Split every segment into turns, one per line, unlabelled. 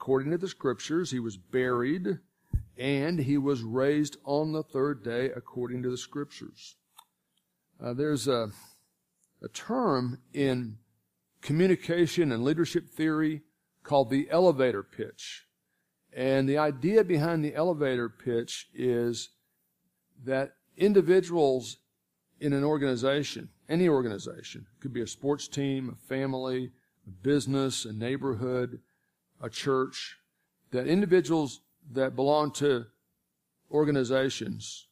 according to the scriptures, he was buried, and he was raised on the third day according to the scriptures. Uh, there's a, a term in communication and leadership theory called the elevator pitch. And the idea behind the elevator pitch is that individuals in an organization, any organization, could be a sports team, a family, a business, a neighborhood, a church, that individuals that belong to organizations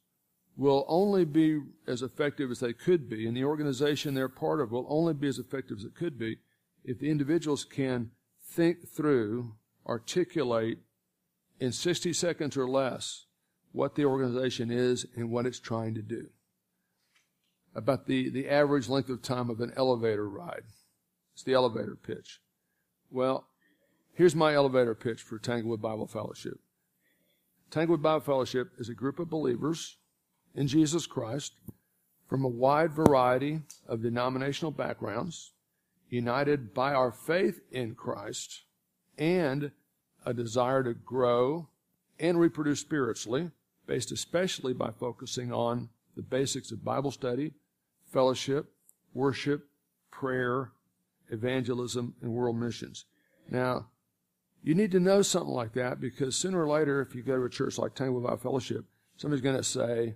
will only be as effective as they could be, and the organization they're part of will only be as effective as it could be if the individuals can think through, articulate in 60 seconds or less what the organization is and what it's trying to do. About the, the average length of time of an elevator ride. It's the elevator pitch. Well, here's my elevator pitch for Tanglewood Bible Fellowship. Tanglewood Bible Fellowship is a group of believers in Jesus Christ from a wide variety of denominational backgrounds, united by our faith in Christ and a desire to grow and reproduce spiritually, based especially by focusing on the basics of Bible study, fellowship, worship, prayer, evangelism, and world missions. Now, you need to know something like that because sooner or later, if you go to a church like Tanglewood Bible Fellowship, somebody's going to say,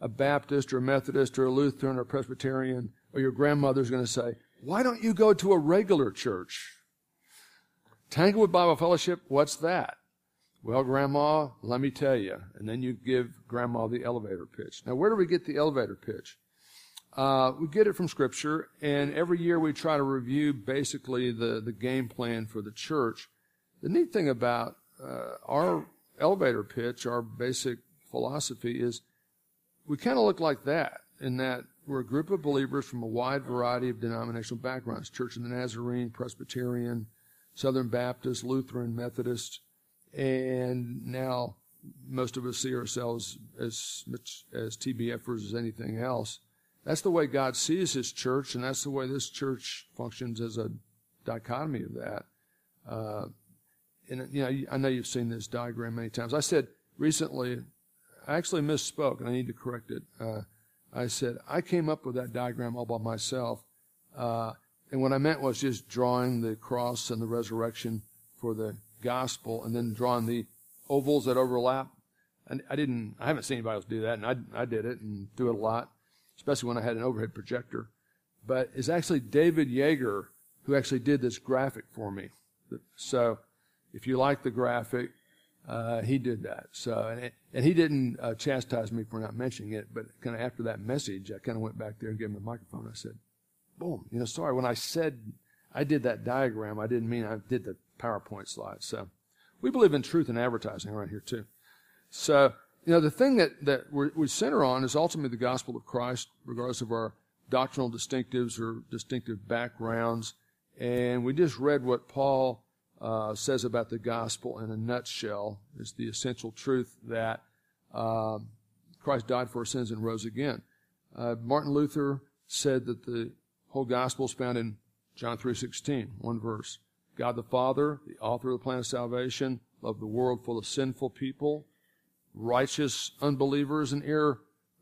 a Baptist or a Methodist or a Lutheran or a Presbyterian, or your grandmother's going to say, why don't you go to a regular church? Tanglewood Bible Fellowship, what's that? Well, Grandma, let me tell you. And then you give Grandma the elevator pitch. Now, where do we get the elevator pitch? Uh, we get it from Scripture, and every year we try to review basically the, the game plan for the church. The neat thing about uh, our elevator pitch, our basic philosophy, is we kind of look like that in that we're a group of believers from a wide variety of denominational backgrounds Church of the Nazarene, Presbyterian, Southern Baptist, Lutheran, Methodist, and now most of us see ourselves as much as TBFers as anything else. That's the way God sees His church, and that's the way this church functions as a dichotomy of that. Uh, and you know, I know you've seen this diagram many times. I said recently, I actually misspoke, and I need to correct it. Uh, I said I came up with that diagram all by myself, uh, and what I meant was just drawing the cross and the resurrection for the gospel, and then drawing the ovals that overlap. And I didn't, I haven't seen anybody else do that, and I, I did it and do it a lot especially when I had an overhead projector. But it's actually David Yeager who actually did this graphic for me. So if you like the graphic, uh, he did that. So and, it, and he didn't uh, chastise me for not mentioning it, but kind of after that message, I kind of went back there and gave him the microphone. I said, "Boom, you know, sorry when I said I did that diagram, I didn't mean I did the PowerPoint slide." So we believe in truth in advertising around here too. So you know, the thing that, that we center on is ultimately the gospel of Christ, regardless of our doctrinal distinctives or distinctive backgrounds. And we just read what Paul uh, says about the gospel in a nutshell. is the essential truth that uh, Christ died for our sins and rose again. Uh, Martin Luther said that the whole gospel is found in John 3.16, one verse. God the Father, the author of the plan of salvation, loved the world full of sinful people, righteous unbelievers and ir-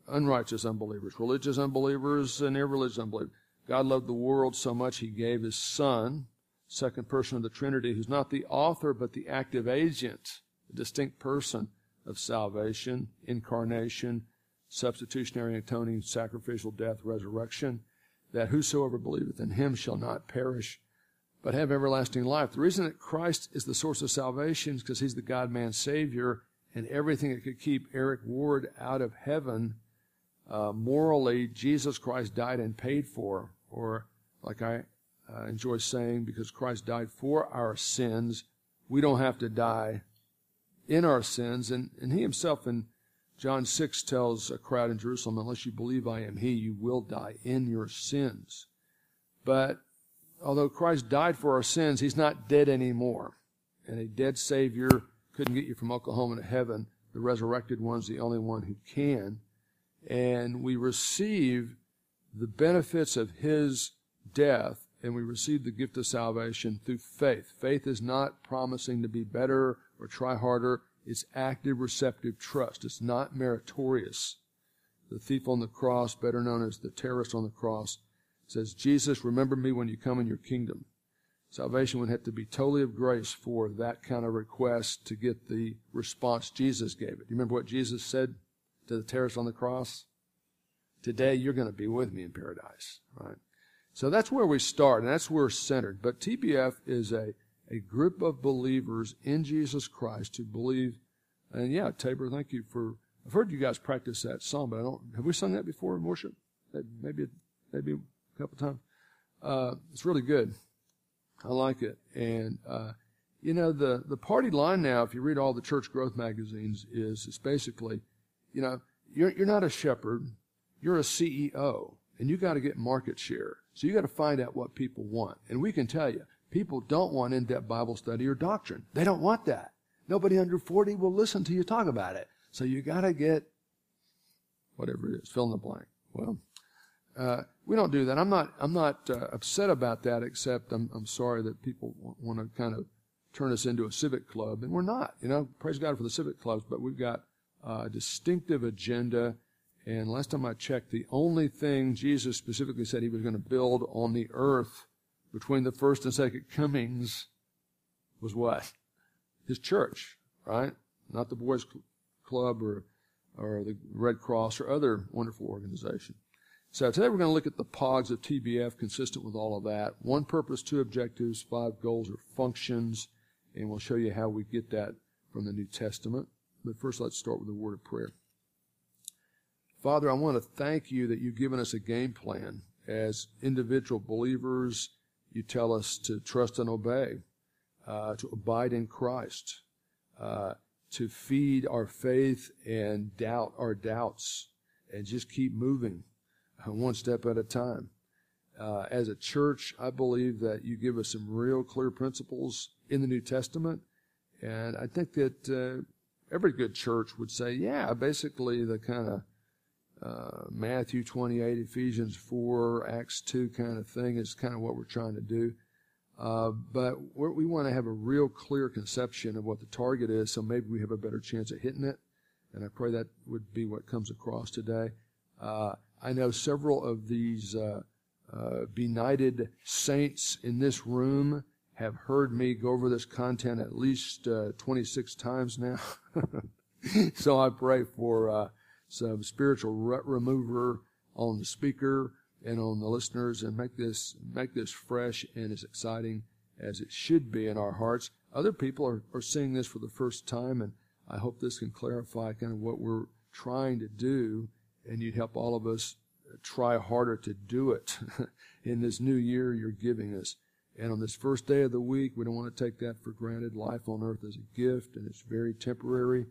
unrighteous unbelievers, religious unbelievers and irreligious unbelievers. God loved the world so much he gave his son, second person of the Trinity, who's not the author but the active agent, a distinct person of salvation, incarnation, substitutionary atoning, sacrificial death, resurrection, that whosoever believeth in him shall not perish, but have everlasting life. The reason that Christ is the source of salvation is because he's the God man Savior and everything that could keep Eric Ward out of heaven, uh, morally, Jesus Christ died and paid for. Or, like I uh, enjoy saying, because Christ died for our sins, we don't have to die in our sins. And, and he himself in John 6 tells a crowd in Jerusalem, unless you believe I am he, you will die in your sins. But although Christ died for our sins, he's not dead anymore. And a dead Savior couldn't get you from Oklahoma to heaven. The resurrected one's the only one who can. And we receive the benefits of his death and we receive the gift of salvation through faith. Faith is not promising to be better or try harder. It's active, receptive trust. It's not meritorious. The thief on the cross, better known as the terrorist on the cross, says, Jesus, remember me when you come in your kingdom. Salvation would have to be totally of grace for that kind of request to get the response Jesus gave it. Do you remember what Jesus said to the terrorist on the cross? Today you're going to be with me in paradise, right? So that's where we start, and that's where we're centered. But TBF is a, a group of believers in Jesus Christ who believe, and yeah, Tabor, thank you for, I've heard you guys practice that song, but I don't, have we sung that before in worship? Maybe, maybe a couple times. Uh, it's really good. I like it. And, uh, you know, the, the party line now, if you read all the church growth magazines, is, it's basically, you know, you're, you're not a shepherd, you're a CEO, and you got to get market share. So you got to find out what people want. And we can tell you, people don't want in-depth Bible study or doctrine. They don't want that. Nobody under 40 will listen to you talk about it. So you got to get whatever it is, fill in the blank. Well, uh, we don't do that. I'm not. I'm not uh, upset about that. Except I'm. I'm sorry that people want to kind of turn us into a civic club, and we're not. You know, praise God for the civic clubs, but we've got a distinctive agenda. And last time I checked, the only thing Jesus specifically said He was going to build on the earth between the first and second comings was what? His church, right? Not the boys' club or or the Red Cross or other wonderful organization. So today we're going to look at the POGs of TBF consistent with all of that. One purpose, two objectives, five goals or functions, and we'll show you how we get that from the New Testament. But first let's start with a word of prayer. Father, I want to thank you that you've given us a game plan. As individual believers, you tell us to trust and obey, uh, to abide in Christ, uh, to feed our faith and doubt our doubts, and just keep moving one step at a time. Uh, as a church, I believe that you give us some real clear principles in the New Testament. And I think that uh, every good church would say, yeah, basically the kind of uh, Matthew 28, Ephesians 4, Acts 2 kind of thing is kind of what we're trying to do. Uh, but we want to have a real clear conception of what the target is, so maybe we have a better chance of hitting it. And I pray that would be what comes across today. Uh, I know several of these uh, uh, benighted saints in this room have heard me go over this content at least uh, 26 times now. so I pray for some spiritual rut remover on the speaker and on the listeners and make this make this fresh and as exciting as it should be in our hearts. Other people are, are seeing this for the first time and I hope this can clarify kind of what we're trying to do and you'd help all of us try harder to do it in this new year you're giving us. And on this first day of the week, we don't want to take that for granted. Life on earth is a gift and it's very temporary.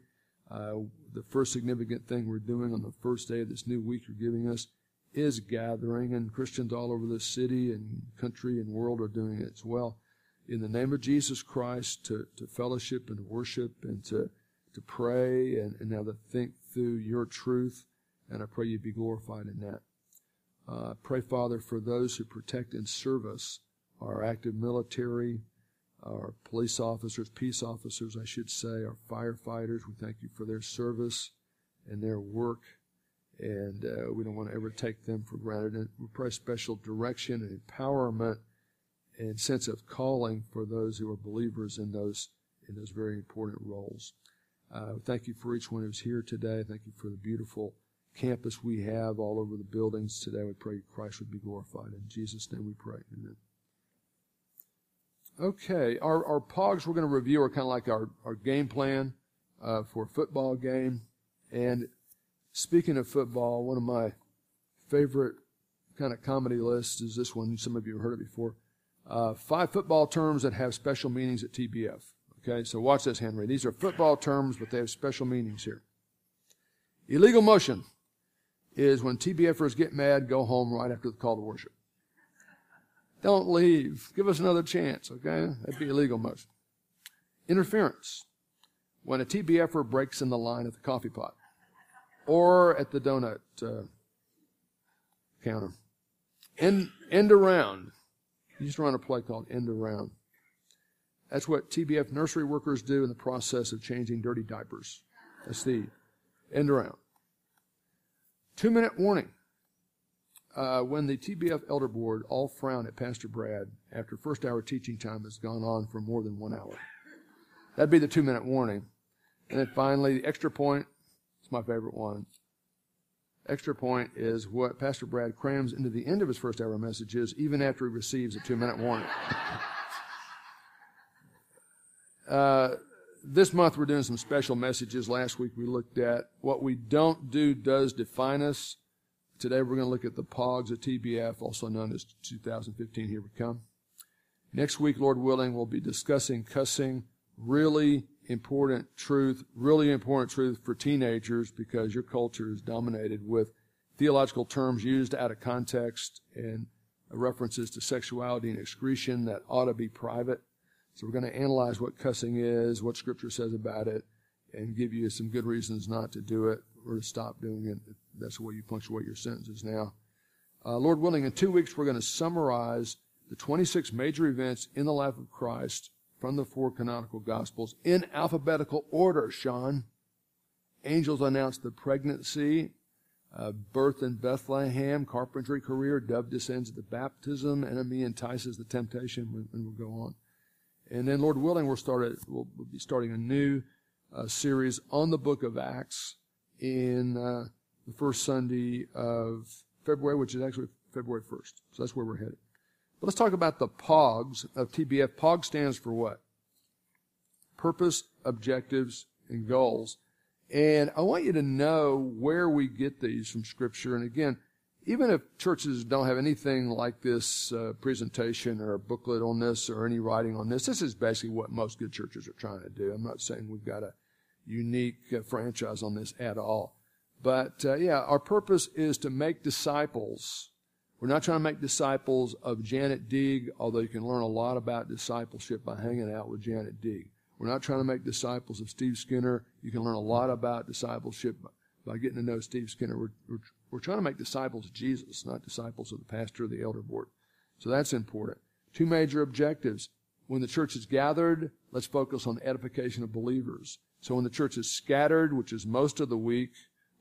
Uh, the first significant thing we're doing on the first day of this new week you're giving us is gathering, and Christians all over the city and country and world are doing it as well. In the name of Jesus Christ, to, to fellowship and worship and to, to pray and, and now to think through your truth and I pray you be glorified in that. Uh, pray, Father, for those who protect and serve us, our active military, our police officers, peace officers, I should say, our firefighters. We thank you for their service and their work, and uh, we don't want to ever take them for granted. And we pray special direction and empowerment and sense of calling for those who are believers in those in those very important roles. Uh, thank you for each one who's here today. Thank you for the beautiful campus we have all over the buildings today. We pray Christ would be glorified. In Jesus' name we pray. Amen. Okay, our, our POGs we're going to review are kind of like our, our game plan uh, for a football game. And speaking of football, one of my favorite kind of comedy lists is this one. Some of you have heard it before. Uh, five football terms that have special meanings at TBF. Okay, so watch this, Henry. These are football terms, but they have special meanings here. Illegal motion is when TBFers get mad, go home right after the call to worship. Don't leave. Give us another chance, okay? That'd be illegal motion. Interference. When a TBFer breaks in the line at the coffee pot or at the donut uh, counter. End, end around. You just run a play called End Around. That's what TBF nursery workers do in the process of changing dirty diapers. That's the end around. Two minute warning. Uh, when the TBF Elder Board all frown at Pastor Brad after first hour teaching time has gone on for more than one hour. That'd be the two minute warning. And then finally, the extra point. It's my favorite one. Extra point is what Pastor Brad crams into the end of his first hour messages, even after he receives a two minute warning. Uh, this month we're doing some special messages. Last week we looked at what we don't do does define us. Today we're going to look at the POGs of TBF, also known as 2015 Here We Come. Next week, Lord willing, we'll be discussing cussing, really important truth, really important truth for teenagers because your culture is dominated with theological terms used out of context and references to sexuality and excretion that ought to be private. So we're going to analyze what cussing is, what Scripture says about it, and give you some good reasons not to do it or to stop doing it. That's the way you punctuate your sentences now. Uh, Lord willing, in two weeks we're going to summarize the 26 major events in the life of Christ from the four canonical Gospels in alphabetical order, Sean. Angels announced the pregnancy, uh, birth in Bethlehem, carpentry career, dove descends at the baptism, enemy entices the temptation, and we'll go on. And then, Lord willing, we'll, start we'll be starting a new uh, series on the book of Acts in uh, the first Sunday of February, which is actually February 1st. So that's where we're headed. But let's talk about the POGs of TBF. POG stands for what? Purpose, objectives, and goals. And I want you to know where we get these from Scripture. And again, even if churches don't have anything like this uh, presentation or a booklet on this or any writing on this, this is basically what most good churches are trying to do. I'm not saying we've got a unique uh, franchise on this at all. But uh, yeah, our purpose is to make disciples. We're not trying to make disciples of Janet Deeg, although you can learn a lot about discipleship by hanging out with Janet Deeg. We're not trying to make disciples of Steve Skinner. You can learn a lot about discipleship by, getting to know Steve Skinner. We're, we're, we're trying to make disciples of Jesus, not disciples of the pastor or the elder board. So that's important. Two major objectives. When the church is gathered, let's focus on edification of believers. So when the church is scattered, which is most of the week,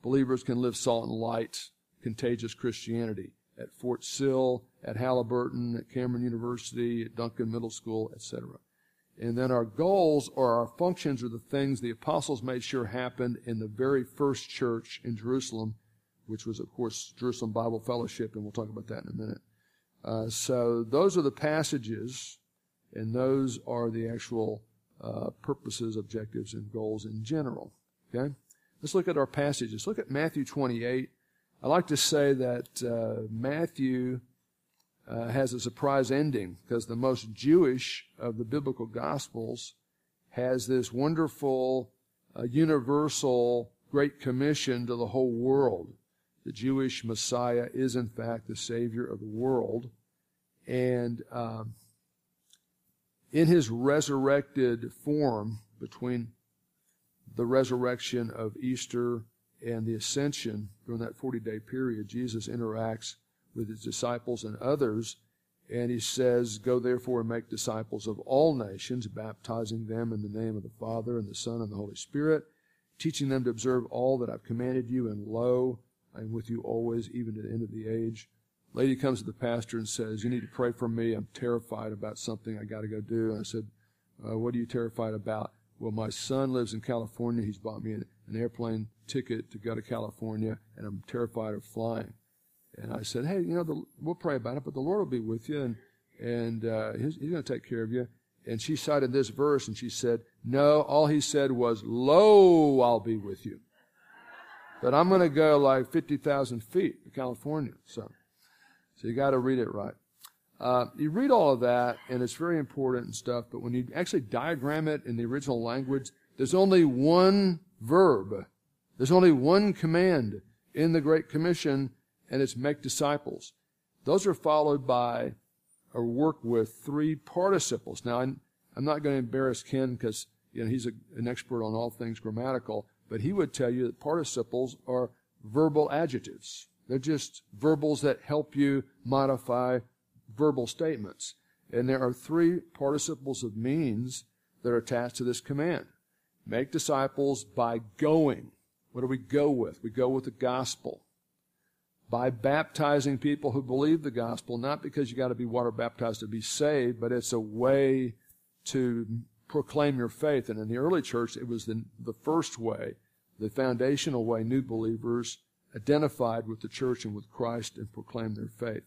believers can live salt and light, contagious Christianity at Fort Sill, at Halliburton, at Cameron University, at Duncan Middle School, etc. And then our goals or our functions are the things the apostles made sure happened in the very first church in Jerusalem which was, of course, Jerusalem Bible Fellowship, and we'll talk about that in a minute. Uh, so those are the passages, and those are the actual uh, purposes, objectives, and goals in general. Okay? Let's look at our passages. Look at Matthew 28. I like to say that uh, Matthew uh, has a surprise ending because the most Jewish of the biblical Gospels has this wonderful, uh, universal Great Commission to the whole world the Jewish Messiah is in fact the Savior of the world. And um, in his resurrected form, between the resurrection of Easter and the ascension during that 40 day period, Jesus interacts with his disciples and others. And he says, Go therefore and make disciples of all nations, baptizing them in the name of the Father and the Son and the Holy Spirit, teaching them to observe all that I've commanded you. And lo, I am with you always, even to the end of the age. Lady comes to the pastor and says, You need to pray for me. I'm terrified about something I got to go do. And I said, uh, What are you terrified about? Well, my son lives in California. He's bought me an, an airplane ticket to go to California, and I'm terrified of flying. And I said, Hey, you know, the, we'll pray about it, but the Lord will be with you, and, and uh, he's, he's going to take care of you. And she cited this verse, and she said, No, all he said was, Lo, I'll be with you. But I'm going to go like 50,000 feet to California. So, so you got to read it right. Uh, you read all of that, and it's very important and stuff, but when you actually diagram it in the original language, there's only one verb. There's only one command in the Great Commission, and it's make disciples. Those are followed by or work with three participles. Now, I'm, I'm not going to embarrass Ken because you know, he's a, an expert on all things grammatical, but he would tell you that participles are verbal adjectives. They're just verbals that help you modify verbal statements. And there are three participles of means that are attached to this command. Make disciples by going. What do we go with? We go with the gospel. By baptizing people who believe the gospel, not because you got to be water baptized to be saved, but it's a way to proclaim your faith. And in the early church, it was the, the first way, the foundational way new believers identified with the church and with Christ and proclaim their faith.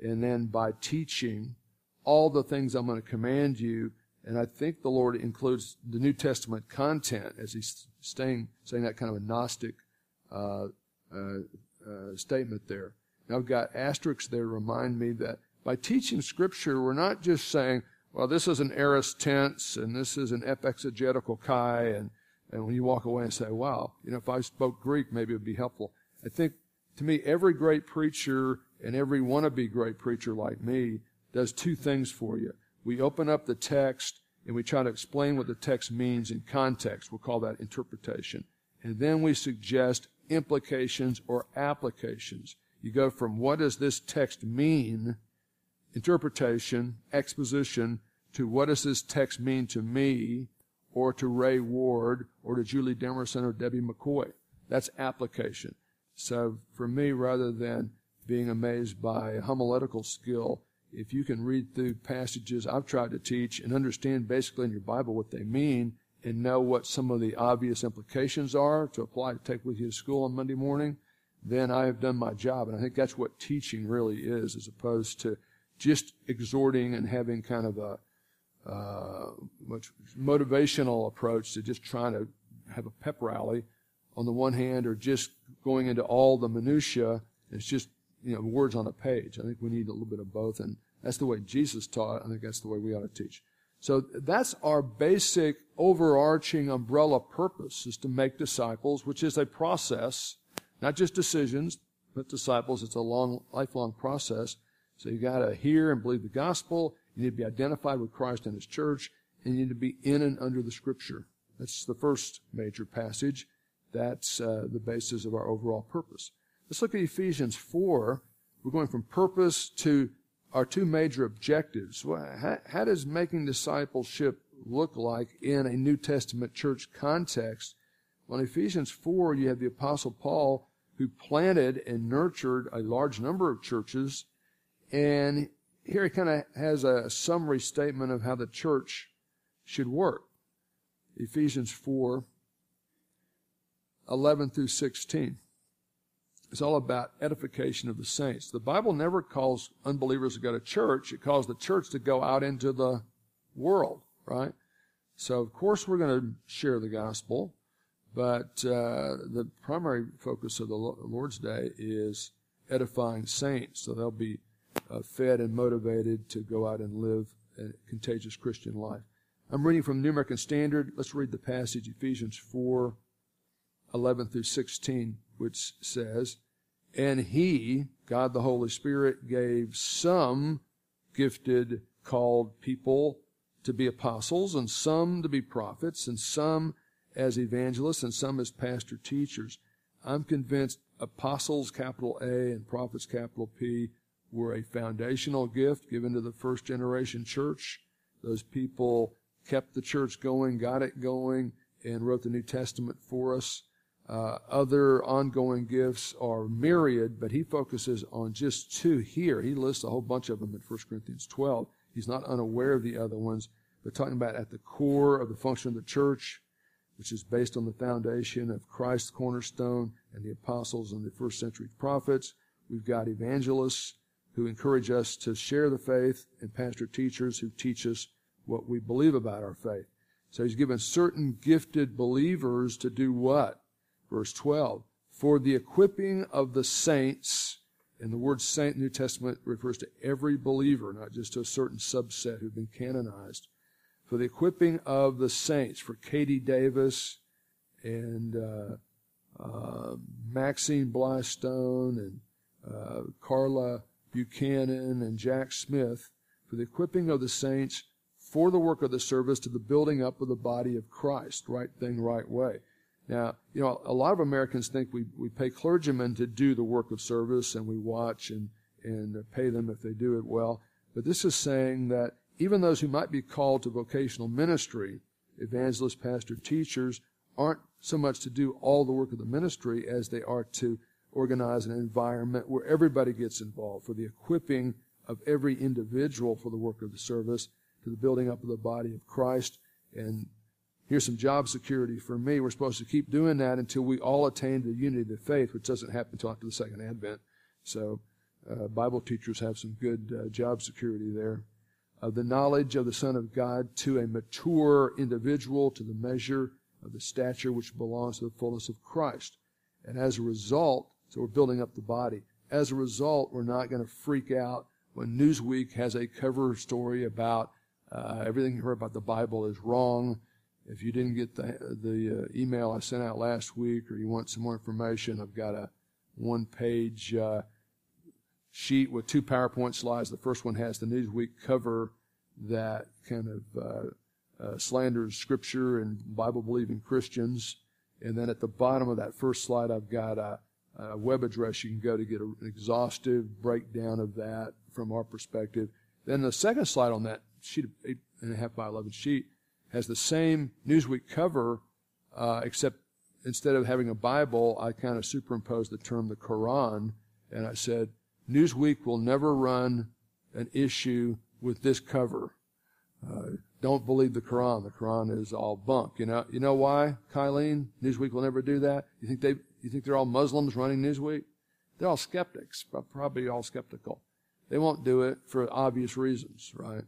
And then by teaching all the things I'm going to command you, and I think the Lord includes the New Testament content as he's staying, saying that kind of a Gnostic uh, uh, uh, statement there. Now I've got asterisks there to remind me that by teaching Scripture, we're not just saying, well, this is an aorist tense and this is an epexegetical kai, and, and when you walk away and say, wow, you know, if I spoke Greek, maybe it would be helpful. I think, to me, every great preacher and every wannabe great preacher like me does two things for you. We open up the text and we try to explain what the text means in context. We'll call that interpretation. And then we suggest implications or applications. You go from what does this text mean, interpretation, exposition, to what does this text mean to me, or to Ray Ward, or to Julie Demerson or Debbie McCoy. That's application. So for me, rather than being amazed by homiletical skill, if you can read through passages I've tried to teach and understand basically in your Bible what they mean and know what some of the obvious implications are to apply to take with you to school on Monday morning, then I have done my job. And I think that's what teaching really is, as opposed to just exhorting and having kind of a uh, much motivational approach to just trying to have a pep rally on the one hand, or just going into all the minutia. It's just you know words on a page. I think we need a little bit of both, and that's the way Jesus taught. I think that's the way we ought to teach. So that's our basic overarching umbrella purpose is to make disciples, which is a process, not just decisions, but disciples. It's a long, lifelong process. So you gotta hear and believe the gospel. You need to be identified with Christ and His church, and you need to be in and under the scripture. That's the first major passage. That's uh, the basis of our overall purpose. Let's look at Ephesians 4. We're going from purpose to our two major objectives. How, how does making discipleship look like in a New Testament church context? Well, in Ephesians 4, you have the Apostle Paul who planted and nurtured a large number of churches. And here he kind of has a summary statement of how the church should work. Ephesians 4, 11 through 16. It's all about edification of the saints. The Bible never calls unbelievers to go to church. It calls the church to go out into the world, right? So, of course, we're going to share the gospel, but uh, the primary focus of the Lord's Day is edifying saints. So they'll be uh, fed and motivated to go out and live a contagious Christian life. I'm reading from New American Standard. Let's read the passage, Ephesians 4, 11 through 16 which says, And he, God the Holy Spirit, gave some gifted, called people to be apostles, and some to be prophets, and some as evangelists, and some as pastor teachers. I'm convinced apostles, capital A, and prophets, capital P, were a foundational gift given to the first generation church. Those people kept the church going, got it going, and wrote the New Testament for us. Uh, other ongoing gifts are myriad, but he focuses on just two here. He lists a whole bunch of them in 1 Corinthians 12. He's not unaware of the other ones, but talking about at the core of the function of the church, which is based on the foundation of Christ's cornerstone and the apostles and the first century prophets. We've got evangelists who encourage us to share the faith and pastor teachers who teach us what we believe about our faith. So he's given certain gifted believers to do what? Verse 12, for the equipping of the saints, and the word saint in the New Testament refers to every believer, not just to a certain subset who've been canonized. For the equipping of the saints, for Katie Davis and uh, uh, Maxine Blystone and uh, Carla Buchanan and Jack Smith, for the equipping of the saints for the work of the service to the building up of the body of Christ. Right thing, right way. Now, you know, a lot of Americans think we, we pay clergymen to do the work of service and we watch and, and pay them if they do it well. But this is saying that even those who might be called to vocational ministry, evangelists, pastors, teachers, aren't so much to do all the work of the ministry as they are to organize an environment where everybody gets involved for the equipping of every individual for the work of the service, to the building up of the body of Christ. And here's some job security for me. We're supposed to keep doing that until we all attain the unity of the faith, which doesn't happen until after the second advent. So, uh, Bible teachers have some good uh, job security there. Uh, the knowledge of the Son of God to a mature individual to the measure of the stature which belongs to the fullness of Christ. And as a result, so we're building up the body. As a result, we're not going to freak out when Newsweek has a cover story about uh, everything you heard about the Bible is wrong. If you didn't get the, the uh, email I sent out last week or you want some more information, I've got a one page uh, sheet with two PowerPoint slides. The first one has the Newsweek cover that kind of uh, uh, slanders Scripture and Bible believing Christians. And then at the bottom of that first slide, I've got a, a web address you can go to get an exhaustive breakdown of that from our perspective. Then the second slide on that sheet eight and a half by eleven sheet has the same Newsweek cover, uh, except instead of having a Bible, I kind of superimposed the term the Quran, and I said Newsweek will never run an issue with this cover. Uh, don't believe the Quran. The Quran is all bunk. You know. You know why, Kylene? Newsweek will never do that. You think they? You think they're all Muslims running Newsweek? They're all skeptics. Probably all skeptical. They won't do it for obvious reasons, right?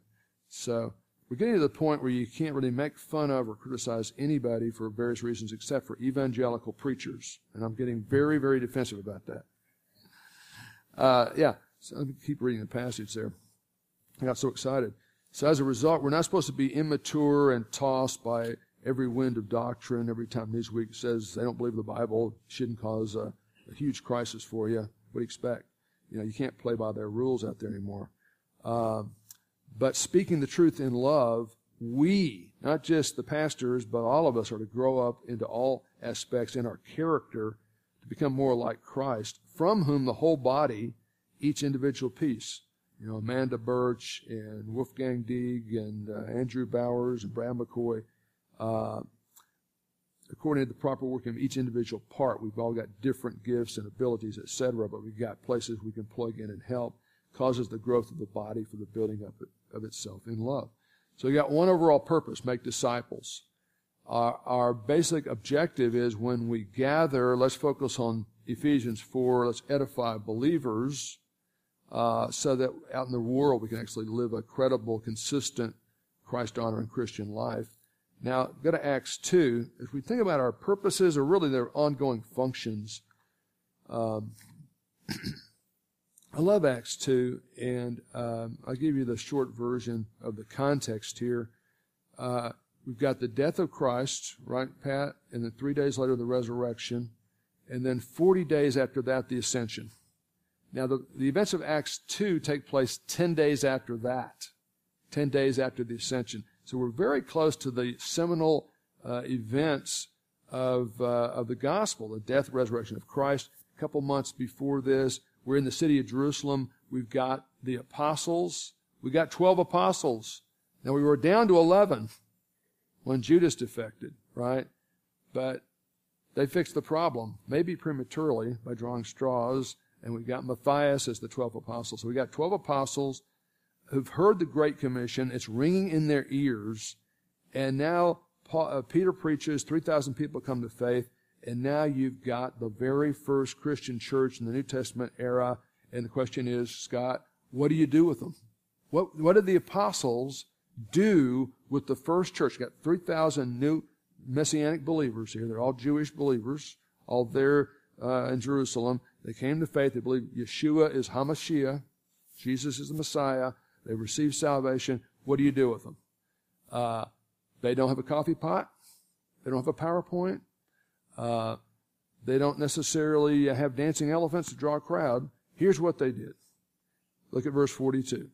So we're getting to the point where you can't really make fun of or criticize anybody for various reasons except for evangelical preachers. And I'm getting very, very defensive about that. Uh, yeah, so let me keep reading the passage there. I got so excited. So as a result, we're not supposed to be immature and tossed by every wind of doctrine. Every time Newsweek says they don't believe the Bible, shouldn't cause a, a huge crisis for you. What do you expect? You know, you can't play by their rules out there anymore. Uh, but speaking the truth in love, we, not just the pastors, but all of us are to grow up into all aspects in our character to become more like Christ, from whom the whole body, each individual piece, you know, Amanda Birch and Wolfgang Deeg and uh, Andrew Bowers and Brad McCoy, uh, according to the proper working of each individual part. We've all got different gifts and abilities, etc., but we've got places we can plug in and help. Causes the growth of the body for the building up of itself in love. So we got one overall purpose: make disciples. Our, our basic objective is when we gather, let's focus on Ephesians 4. Let's edify believers uh, so that out in the world we can actually live a credible, consistent, Christ honoring Christian life. Now, go to Acts 2. If we think about our purposes or really their ongoing functions, um, I love Acts 2, and um, I'll give you the short version of the context here. Uh, we've got the death of Christ, right, Pat? And then three days later, the resurrection. And then 40 days after that, the ascension. Now, the, the events of Acts 2 take place 10 days after that. 10 days after the ascension. So we're very close to the seminal uh, events of, uh, of the gospel, the death, resurrection of Christ. A couple months before this, we're in the city of Jerusalem. We've got the apostles. We got 12 apostles. Now we were down to 11 when Judas defected, right? But they fixed the problem, maybe prematurely by drawing straws. And we've got Matthias as the 12 apostles. So we got 12 apostles who've heard the Great Commission. It's ringing in their ears. And now Paul, uh, Peter preaches, 3,000 people come to faith. And now you've got the very first Christian church in the New Testament era. And the question is, Scott, what do you do with them? What, what did the apostles do with the first church? You got 3,000 new messianic believers here. They're all Jewish believers, all there uh, in Jerusalem. They came to faith. They believe Yeshua is Hamashiach. Jesus is the Messiah. They've received salvation. What do you do with them? Uh, they don't have a coffee pot. They don't have a PowerPoint. Uh, they don't necessarily have dancing elephants to draw a crowd. Here's what they did. Look at verse 42.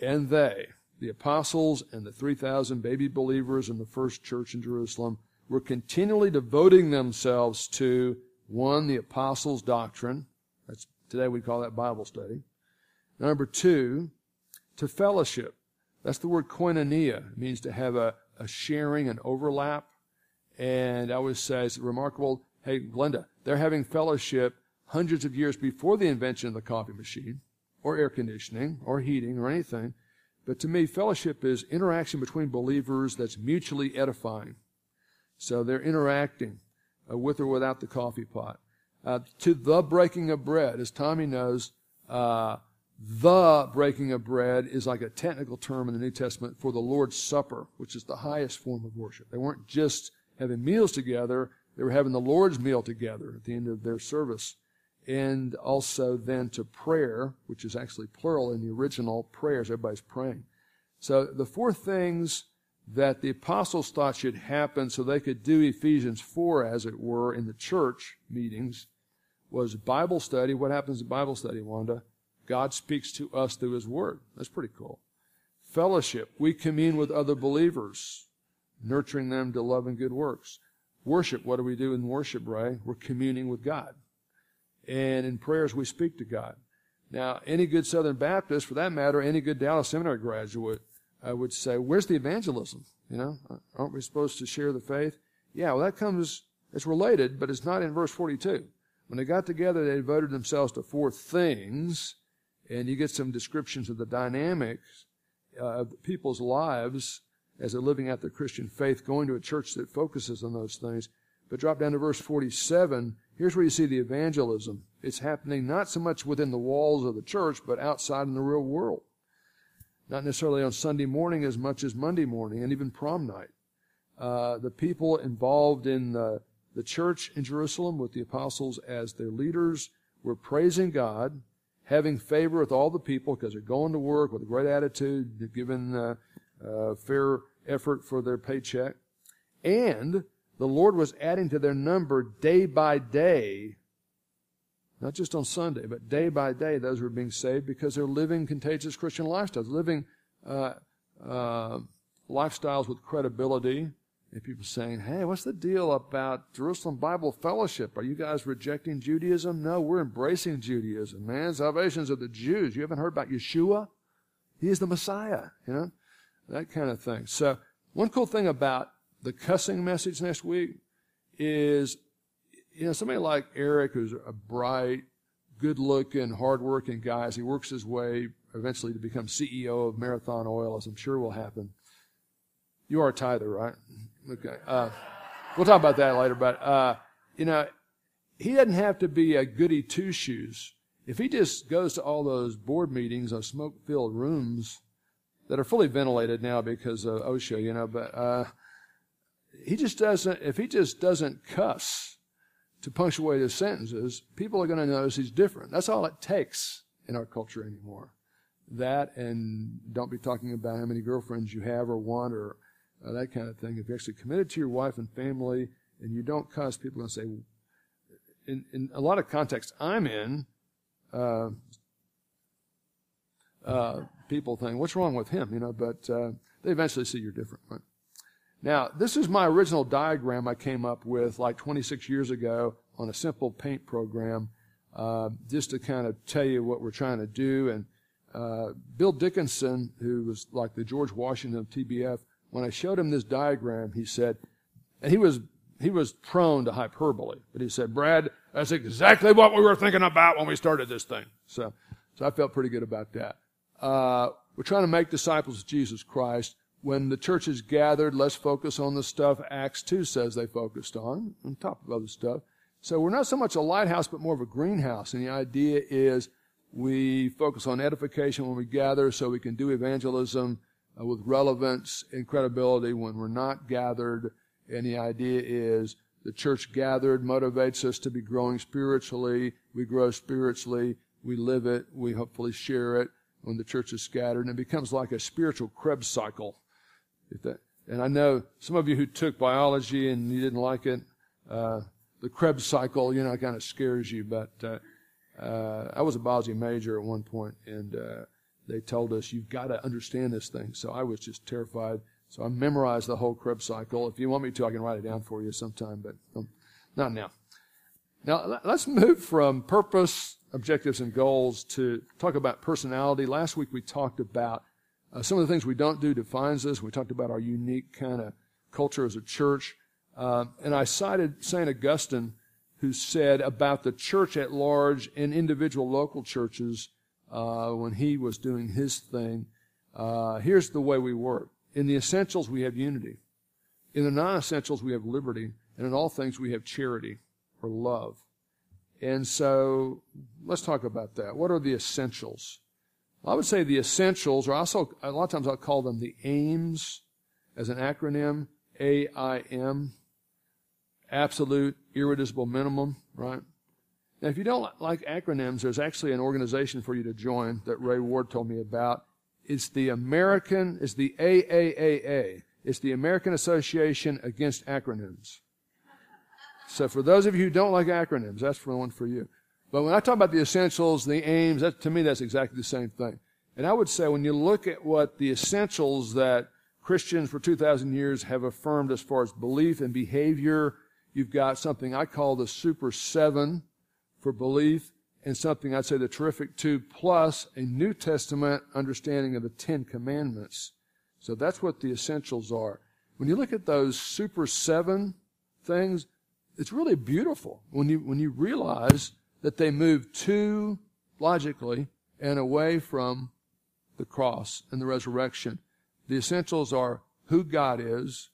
And they, the apostles and the 3,000 baby believers in the first church in Jerusalem, were continually devoting themselves to one, the apostles' doctrine. That's today we call that Bible study. Number two, to fellowship. That's the word koinonia. It means to have a, a sharing, an overlap. And I always say it's remarkable. Hey, Glenda, they're having fellowship hundreds of years before the invention of the coffee machine or air conditioning or heating or anything. But to me, fellowship is interaction between believers that's mutually edifying. So they're interacting uh, with or without the coffee pot. Uh, to the breaking of bread, as Tommy knows, uh, the breaking of bread is like a technical term in the New Testament for the Lord's Supper, which is the highest form of worship. They weren't just having meals together, they were having the Lord's meal together at the end of their service. And also then to prayer, which is actually plural in the original prayers, everybody's praying. So the four things that the apostles thought should happen so they could do Ephesians 4, as it were, in the church meetings was Bible study. What happens in Bible study, Wanda? God speaks to us through His Word. That's pretty cool. Fellowship. We commune with other believers, nurturing them to love and good works. Worship. What do we do in worship, Ray? We're communing with God. And in prayers, we speak to God. Now, any good Southern Baptist, for that matter, any good Dallas Seminary graduate, I would say, where's the evangelism? You know, aren't we supposed to share the faith? Yeah, well, that comes, it's related, but it's not in verse 42. When they got together, they devoted themselves to four things, and you get some descriptions of the dynamics uh, of people's lives as they're living out their Christian faith, going to a church that focuses on those things. But drop down to verse 47. Here's where you see the evangelism. It's happening not so much within the walls of the church, but outside in the real world. Not necessarily on Sunday morning as much as Monday morning and even prom night. Uh, the people involved in the, the church in Jerusalem with the apostles as their leaders were praising God, having favor with all the people because they're going to work with a great attitude, given uh, uh, fair effort for their paycheck. And the Lord was adding to their number day by day not just on Sunday, but day by day, those were being saved because they're living contagious Christian lifestyles, living uh, uh, lifestyles with credibility. And people saying, hey, what's the deal about Jerusalem Bible Fellowship? Are you guys rejecting Judaism? No, we're embracing Judaism, man. Salvation's of the Jews. You haven't heard about Yeshua? He is the Messiah, you know? That kind of thing. So, one cool thing about the cussing message next week is you know, somebody like Eric, who's a bright, good-looking, hard-working guy, as he works his way eventually to become CEO of Marathon Oil, as I'm sure will happen. You are a tither, right? Okay. Uh, we'll talk about that later. But uh, you know, he doesn't have to be a goody two shoes. If he just goes to all those board meetings, those smoke-filled rooms that are fully ventilated now because of OSHA, you know, but uh, he just doesn't. If he just doesn't cuss to punctuate his sentences, people are going to notice he's different. That's all it takes in our culture anymore. That and don't be talking about how many girlfriends you have or want or uh, that kind of thing. If you're actually committed to your wife and family and you don't cuss, people are going to say, in, in a lot of contexts I'm in, uh, uh, people think, what's wrong with him? You know, but uh, they eventually see you're different. Right? Now, this is my original diagram I came up with like 26 years ago on a simple paint program, uh, just to kind of tell you what we're trying to do. And uh, Bill Dickinson, who was like the George Washington of TBF, when I showed him this diagram, he said, and he was he was prone to hyperbole, but he said, "Brad, that's exactly what we were thinking about when we started this thing." So, so I felt pretty good about that. Uh, we're trying to make disciples of Jesus Christ when the church is gathered, let's focus on the stuff Acts 2 says they focused on, on top of other stuff. So we're not so much a lighthouse, but more of a greenhouse. And the idea is we focus on edification when we gather so we can do evangelism uh, with relevance and credibility when we're not gathered. And the idea is the church gathered motivates us to be growing spiritually. We grow spiritually. We live it. We hopefully share it when the church is scattered. And it becomes like a spiritual Krebs cycle that, and I know some of you who took biology and you didn't like it, uh, the Krebs cycle, you know, kind of scares you. But uh, uh, I was a biology major at one point, and uh, they told us you've got to understand this thing. So I was just terrified. So I memorized the whole Krebs cycle. If you want me to, I can write it down for you sometime, but um, not now. Now let's move from purpose objectives and goals to talk about personality. Last week we talked about uh, some of the things we don't do defines us. We talked about our unique kind of culture as a church. Uh, and I cited St. Augustine, who said about the church at large and individual local churches uh, when he was doing his thing. Uh, here's the way we work. In the essentials, we have unity. In the non essentials, we have liberty. And in all things, we have charity or love. And so let's talk about that. What are the essentials? I would say the essentials, or also a lot of times I'll call them the aims as an acronym, AIM, absolute irreducible minimum, right? Now, if you don't like acronyms, there's actually an organization for you to join that Ray Ward told me about. It's the American, it's the AAAA. It's the American Association Against Acronyms. So for those of you who don't like acronyms, that's the one for you. But when I talk about the essentials, the aims, that, to me, that's exactly the same thing. And I would say when you look at what the essentials that Christians for 2,000 years have affirmed as far as belief and behavior, you've got something I call the super seven for belief and something I'd say the terrific two plus a New Testament understanding of the Ten Commandments. So that's what the essentials are. When you look at those super seven things, it's really beautiful when you, when you realize that they move to logically and away from the cross and the resurrection. The essentials are who God is,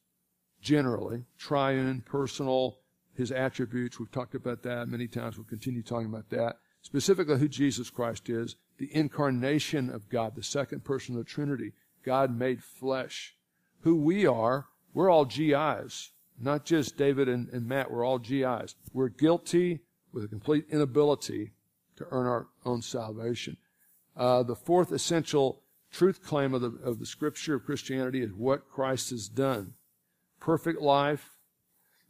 generally, triune, personal, his attributes. We've talked about that many times. We'll continue talking about that. Specifically, who Jesus Christ is, the incarnation of God, the second person of the Trinity, God made flesh. Who we are, we're all GIs. Not just David and, and Matt, we're all GIs. We're guilty with a complete inability to earn our own salvation. Uh, the fourth essential truth claim of the, of the scripture of Christianity is what Christ has done. Perfect life,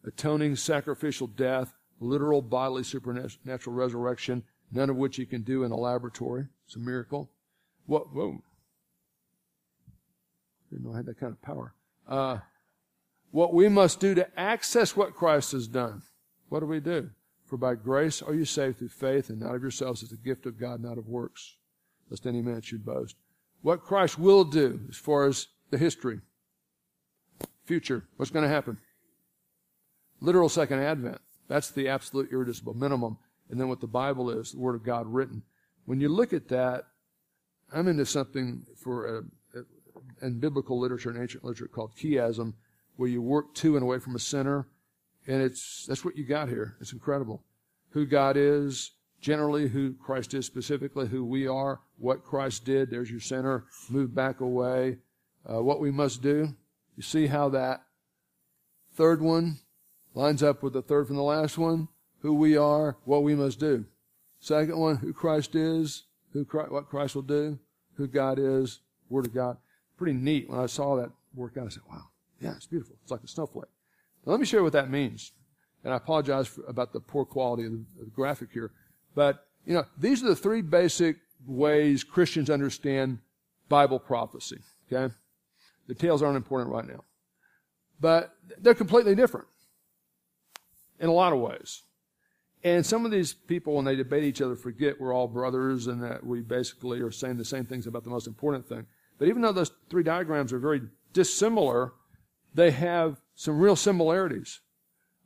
atoning sacrificial death, literal bodily supernatural resurrection, none of which you can do in a laboratory. It's a miracle. What, whoa. Didn't know I had that kind of power. Uh, what we must do to access what Christ has done. What do we do? For by grace are you saved through faith, and not of yourselves as a gift of God, not of works, lest any man should boast. What Christ will do as far as the history, future, what's going to happen? Literal second advent. That's the absolute irreducible minimum. And then what the Bible is, the Word of God written. When you look at that, I'm into something for a, a, in biblical literature and ancient literature called chiasm, where you work to and away from a center. And it's, that's what you got here. It's incredible. Who God is, generally who Christ is specifically, who we are, what Christ did. There's your center. Move back away. Uh, what we must do. You see how that third one lines up with the third from the last one? Who we are, what we must do. Second one, who Christ is, who Christ, what Christ will do, who God is, Word of God. Pretty neat. When I saw that work out, I said, wow, yeah, it's beautiful. It's like a snowflake. Now, let me show you what that means. And I apologize for, about the poor quality of the, of the graphic here. But, you know, these are the three basic ways Christians understand Bible prophecy. Okay? The details aren't important right now. But they're completely different in a lot of ways. And some of these people, when they debate each other, forget we're all brothers and that we basically are saying the same things about the most important thing. But even though those three diagrams are very dissimilar, they have some real similarities.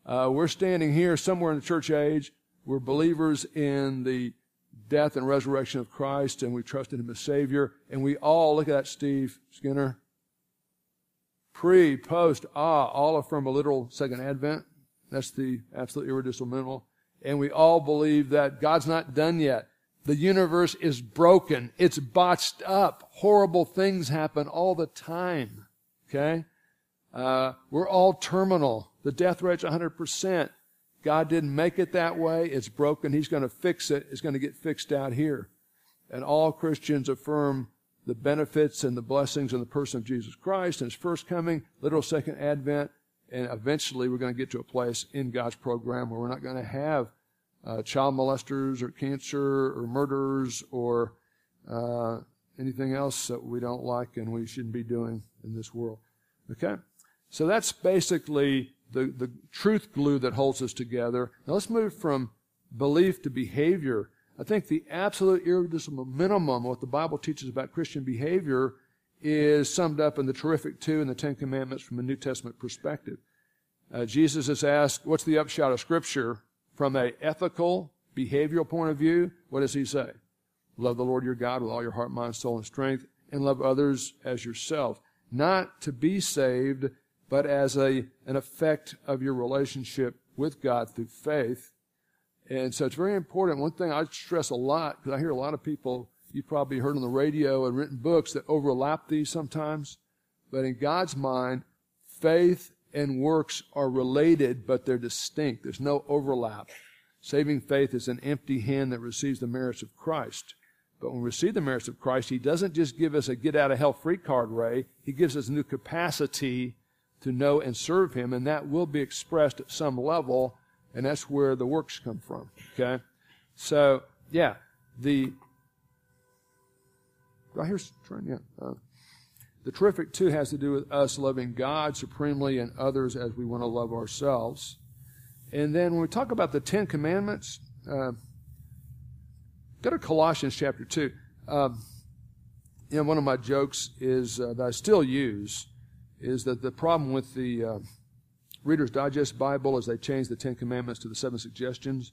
Uh, we're standing here somewhere in the church age. We're believers in the death and resurrection of Christ, and we trust in Him as Savior. And we all, look at that, Steve Skinner. Pre, post, ah, all affirm a literal second advent. That's the absolute irreducible minimal. And we all believe that God's not done yet. The universe is broken. It's botched up. Horrible things happen all the time. Okay? Uh, we're all terminal. The death rate's 100%. God didn't make it that way. It's broken. He's going to fix it. It's going to get fixed out here. And all Christians affirm the benefits and the blessings in the person of Jesus Christ and His first coming, literal second advent, and eventually we're going to get to a place in God's program where we're not going to have uh, child molesters or cancer or murderers or uh, anything else that we don't like and we shouldn't be doing in this world. Okay? So that's basically the, the truth glue that holds us together. Now let's move from belief to behavior. I think the absolute irreducible minimum, of what the Bible teaches about Christian behavior, is summed up in the terrific two and the Ten Commandments from a New Testament perspective. Uh, Jesus is asked, what's the upshot of Scripture from a ethical, behavioral point of view? What does he say? Love the Lord your God with all your heart, mind, soul, and strength, and love others as yourself. Not to be saved, but as a, an effect of your relationship with God through faith. And so it's very important. One thing I stress a lot, because I hear a lot of people, you've probably heard on the radio and written books that overlap these sometimes. But in God's mind, faith and works are related, but they're distinct. There's no overlap. Saving faith is an empty hand that receives the merits of Christ. But when we receive the merits of Christ, He doesn't just give us a get out of hell free card, Ray. He gives us a new capacity to know and serve Him, and that will be expressed at some level, and that's where the works come from. Okay? So, yeah, the. Do I hear trying? Yeah. Uh, the terrific two has to do with us loving God supremely and others as we want to love ourselves. And then when we talk about the Ten Commandments, uh, go to Colossians chapter 2. Um, you know, one of my jokes is uh, that I still use is that the problem with the uh, Reader's Digest Bible is they changed the Ten Commandments to the Seven Suggestions.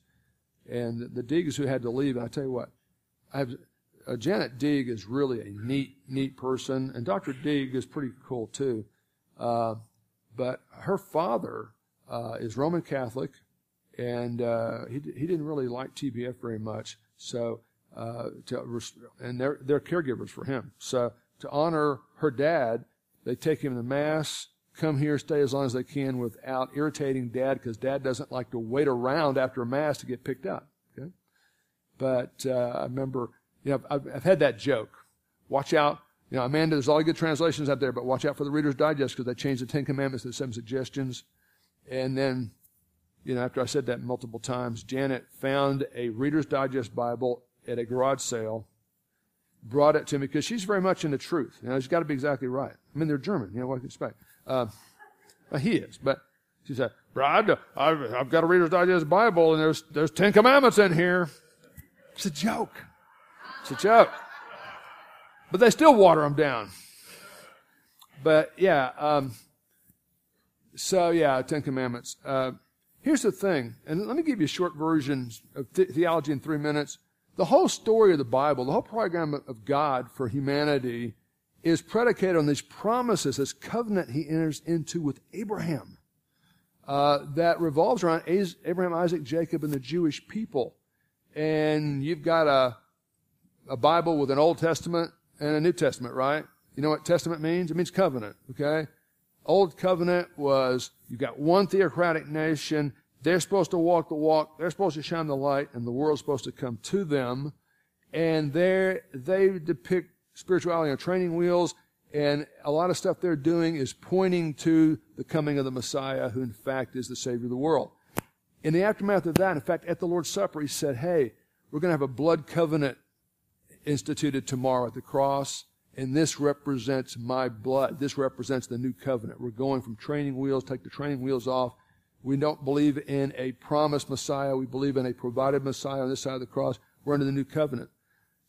And the, Deegs who had to leave, I tell you what, I have, uh, Janet Deeg is really a neat, neat person, and Dr. Deeg is pretty cool too. Uh, but her father uh, is Roman Catholic, and uh, he, he didn't really like TBF very much. So, uh, to, and they're, they're caregivers for him. So, to honor her dad, they take him to Mass, come here, stay as long as they can without irritating dad because dad doesn't like to wait around after Mass to get picked up. Okay? But uh, I remember, you know, I've, I've had that joke. Watch out. You know, Amanda, there's all good translations out there, but watch out for the Reader's Digest because they changed the Ten Commandments to some suggestions. And then, you know, after I said that multiple times, Janet found a Reader's Digest Bible at a garage sale brought it to me because she's very much in the truth. You know, she's got to be exactly right. I mean, they're German. You know, what I you expect? Uh, he is. But she said, Brad, I've, I've got a Reader's Digest Bible and there's, there's Ten Commandments in here. It's a joke. It's a joke. But they still water them down. But yeah, um, so yeah, Ten Commandments. Uh, here's the thing, and let me give you a short version of th- theology in three minutes. The whole story of the Bible, the whole program of God for humanity is predicated on these promises, this covenant he enters into with Abraham uh, that revolves around Abraham, Isaac, Jacob, and the Jewish people. And you've got a, a Bible with an Old Testament and a New Testament, right? You know what Testament means? It means covenant, okay? Old covenant was you've got one theocratic nation they're supposed to walk the walk. They're supposed to shine the light, and the world's supposed to come to them. And they they depict spirituality on training wheels, and a lot of stuff they're doing is pointing to the coming of the Messiah, who in fact is the Savior of the world. In the aftermath of that, in fact, at the Lord's Supper, he said, "Hey, we're going to have a blood covenant instituted tomorrow at the cross." and this represents my blood. This represents the new covenant. We're going from training wheels, take the training wheels off, we don't believe in a promised Messiah. We believe in a provided Messiah on this side of the cross. We're under the new covenant.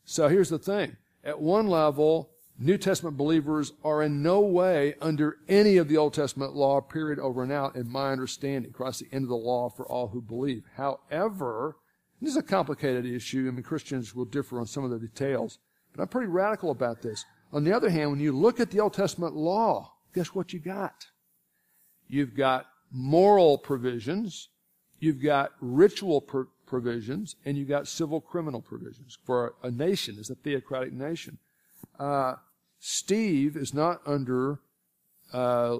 So here's the thing. At one level, New Testament believers are in no way under any of the Old Testament law, period, over and out, in my understanding, across the end of the law for all who believe. However, this is a complicated issue. I mean, Christians will differ on some of the details, but I'm pretty radical about this. On the other hand, when you look at the Old Testament law, guess what you got? You've got moral provisions, you've got ritual pr- provisions, and you've got civil criminal provisions for a, a nation, as a theocratic nation. Uh, Steve is not under uh,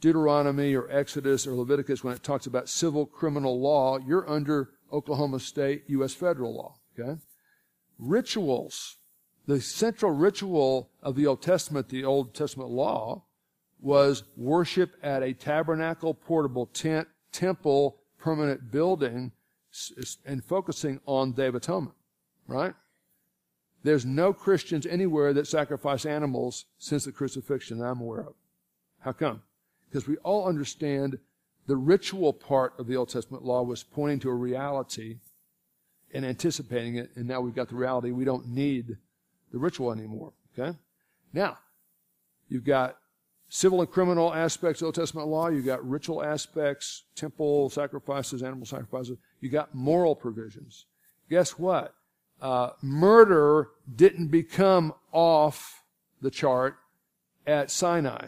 Deuteronomy or Exodus or Leviticus when it talks about civil criminal law. You're under Oklahoma State U.S. federal law. Okay, rituals. The central ritual of the Old Testament, the Old Testament law, was worship at a tabernacle, portable tent, temple, permanent building, and focusing on Day of Atonement, right? There's no Christians anywhere that sacrifice animals since the crucifixion that I'm aware of. How come? Because we all understand the ritual part of the Old Testament law was pointing to a reality, and anticipating it, and now we've got the reality we don't need the ritual anymore. Okay? Now, you've got civil and criminal aspects of Old Testament law, you've got ritual aspects, temple sacrifices, animal sacrifices, you've got moral provisions. Guess what? Uh, murder didn't become off the chart at Sinai.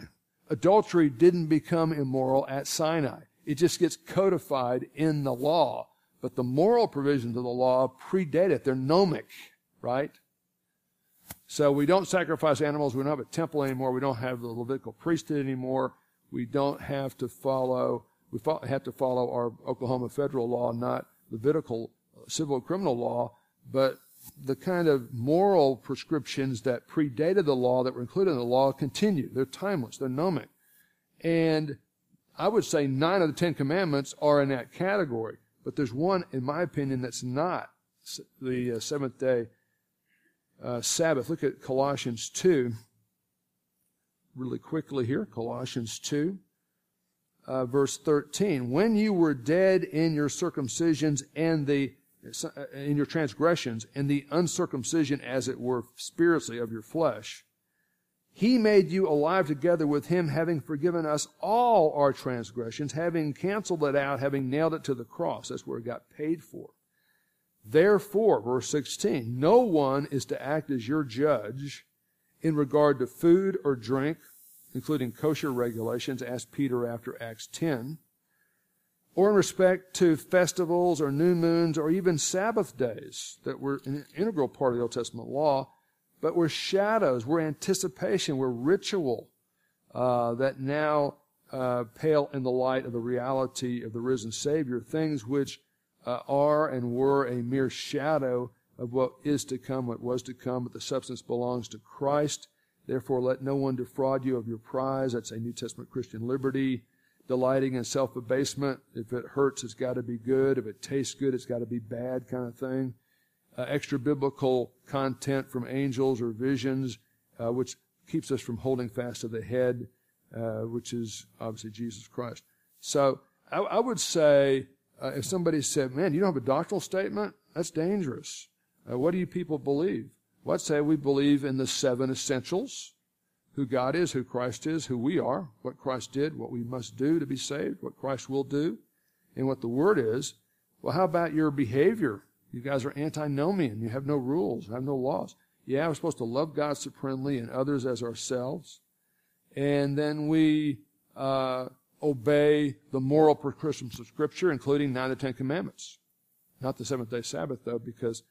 Adultery didn't become immoral at Sinai. It just gets codified in the law. But the moral provisions of the law predate it. They're gnomic, right? So we don't sacrifice animals. We don't have a temple anymore. We don't have the Levitical priesthood anymore. We don't have to follow, we have to follow our Oklahoma federal law, not Levitical civil criminal law, but the kind of moral prescriptions that predated the law that were included in the law continue. They're timeless. They're gnomic. And I would say nine of the Ten Commandments are in that category. But there's one, in my opinion, that's not the uh, seventh day uh, Sabbath. Look at Colossians 2 really quickly here. Colossians 2, uh, verse 13. When you were dead in your circumcisions and the uh, in your transgressions and the uncircumcision, as it were, spiritually of your flesh, he made you alive together with him, having forgiven us all our transgressions, having canceled it out, having nailed it to the cross. That's where it got paid for. Therefore, verse 16, no one is to act as your judge in regard to food or drink, including kosher regulations, asked Peter after Acts 10, or in respect to festivals or new moons or even Sabbath days that were an integral part of the Old Testament law but we're shadows, we're anticipation, we're ritual uh, that now uh, pale in the light of the reality of the risen Savior, things which uh, are and were a mere shadow of what is to come, what was to come, but the substance belongs to Christ. Therefore, let no one defraud you of your prize. That's a New Testament Christian liberty. Delighting in self abasement. If it hurts, it's got to be good. If it tastes good, it's got to be bad, kind of thing uh, extra biblical content from angels or visions, uh, which keeps us from holding fast to the head, uh, which is obviously Jesus Christ. So I, I would say uh, if somebody said, "Man, you don't have a doctrinal statement," that's dangerous. Uh, what do you people believe? I'd say we believe in the seven essentials: who God is, who Christ is, who we are, what Christ did, what we must do to be saved, what Christ will do, and what the Word is. Well, how about your behavior? You guys are antinomian. You have no rules, have no laws. Yeah, we're supposed to love God supremely and others as ourselves. And then we uh, obey the moral prescriptions of Scripture, including nine of the Ten Commandments. Not the seventh day Sabbath, though, because